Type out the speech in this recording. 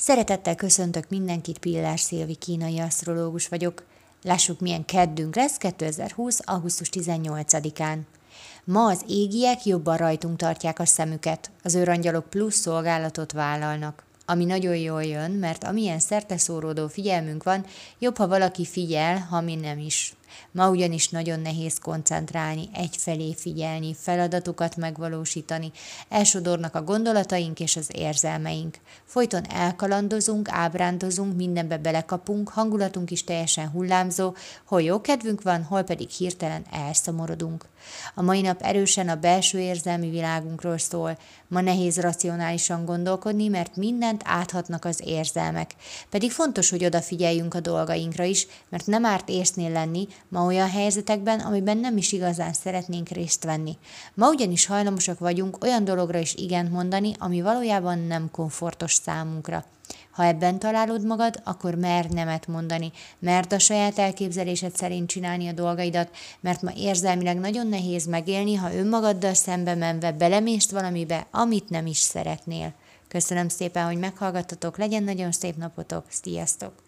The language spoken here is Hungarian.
Szeretettel köszöntök mindenkit, Pillár Szilvi kínai asztrológus vagyok. Lássuk, milyen keddünk lesz 2020. augusztus 18-án. Ma az égiek jobban rajtunk tartják a szemüket, az őrangyalok plusz szolgálatot vállalnak. Ami nagyon jól jön, mert amilyen szerteszóródó figyelmünk van, jobb, ha valaki figyel, ha mi nem is. Ma ugyanis nagyon nehéz koncentrálni, egyfelé figyelni, feladatokat megvalósítani, elsodornak a gondolataink és az érzelmeink. Folyton elkalandozunk, ábrándozunk, mindenbe belekapunk, hangulatunk is teljesen hullámzó, hol jó kedvünk van, hol pedig hirtelen elszomorodunk. A mai nap erősen a belső érzelmi világunkról szól, ma nehéz racionálisan gondolkodni, mert mindent áthatnak az érzelmek. Pedig fontos, hogy odafigyeljünk a dolgainkra is, mert nem árt észnél lenni, ma olyan helyzetekben, amiben nem is igazán szeretnénk részt venni. Ma ugyanis hajlamosak vagyunk olyan dologra is igent mondani, ami valójában nem komfortos számunkra. Ha ebben találod magad, akkor mer nemet mondani, mert a saját elképzelésed szerint csinálni a dolgaidat, mert ma érzelmileg nagyon nehéz megélni, ha önmagaddal szembe menve belemést valamibe, amit nem is szeretnél. Köszönöm szépen, hogy meghallgattatok, legyen nagyon szép napotok, sziasztok!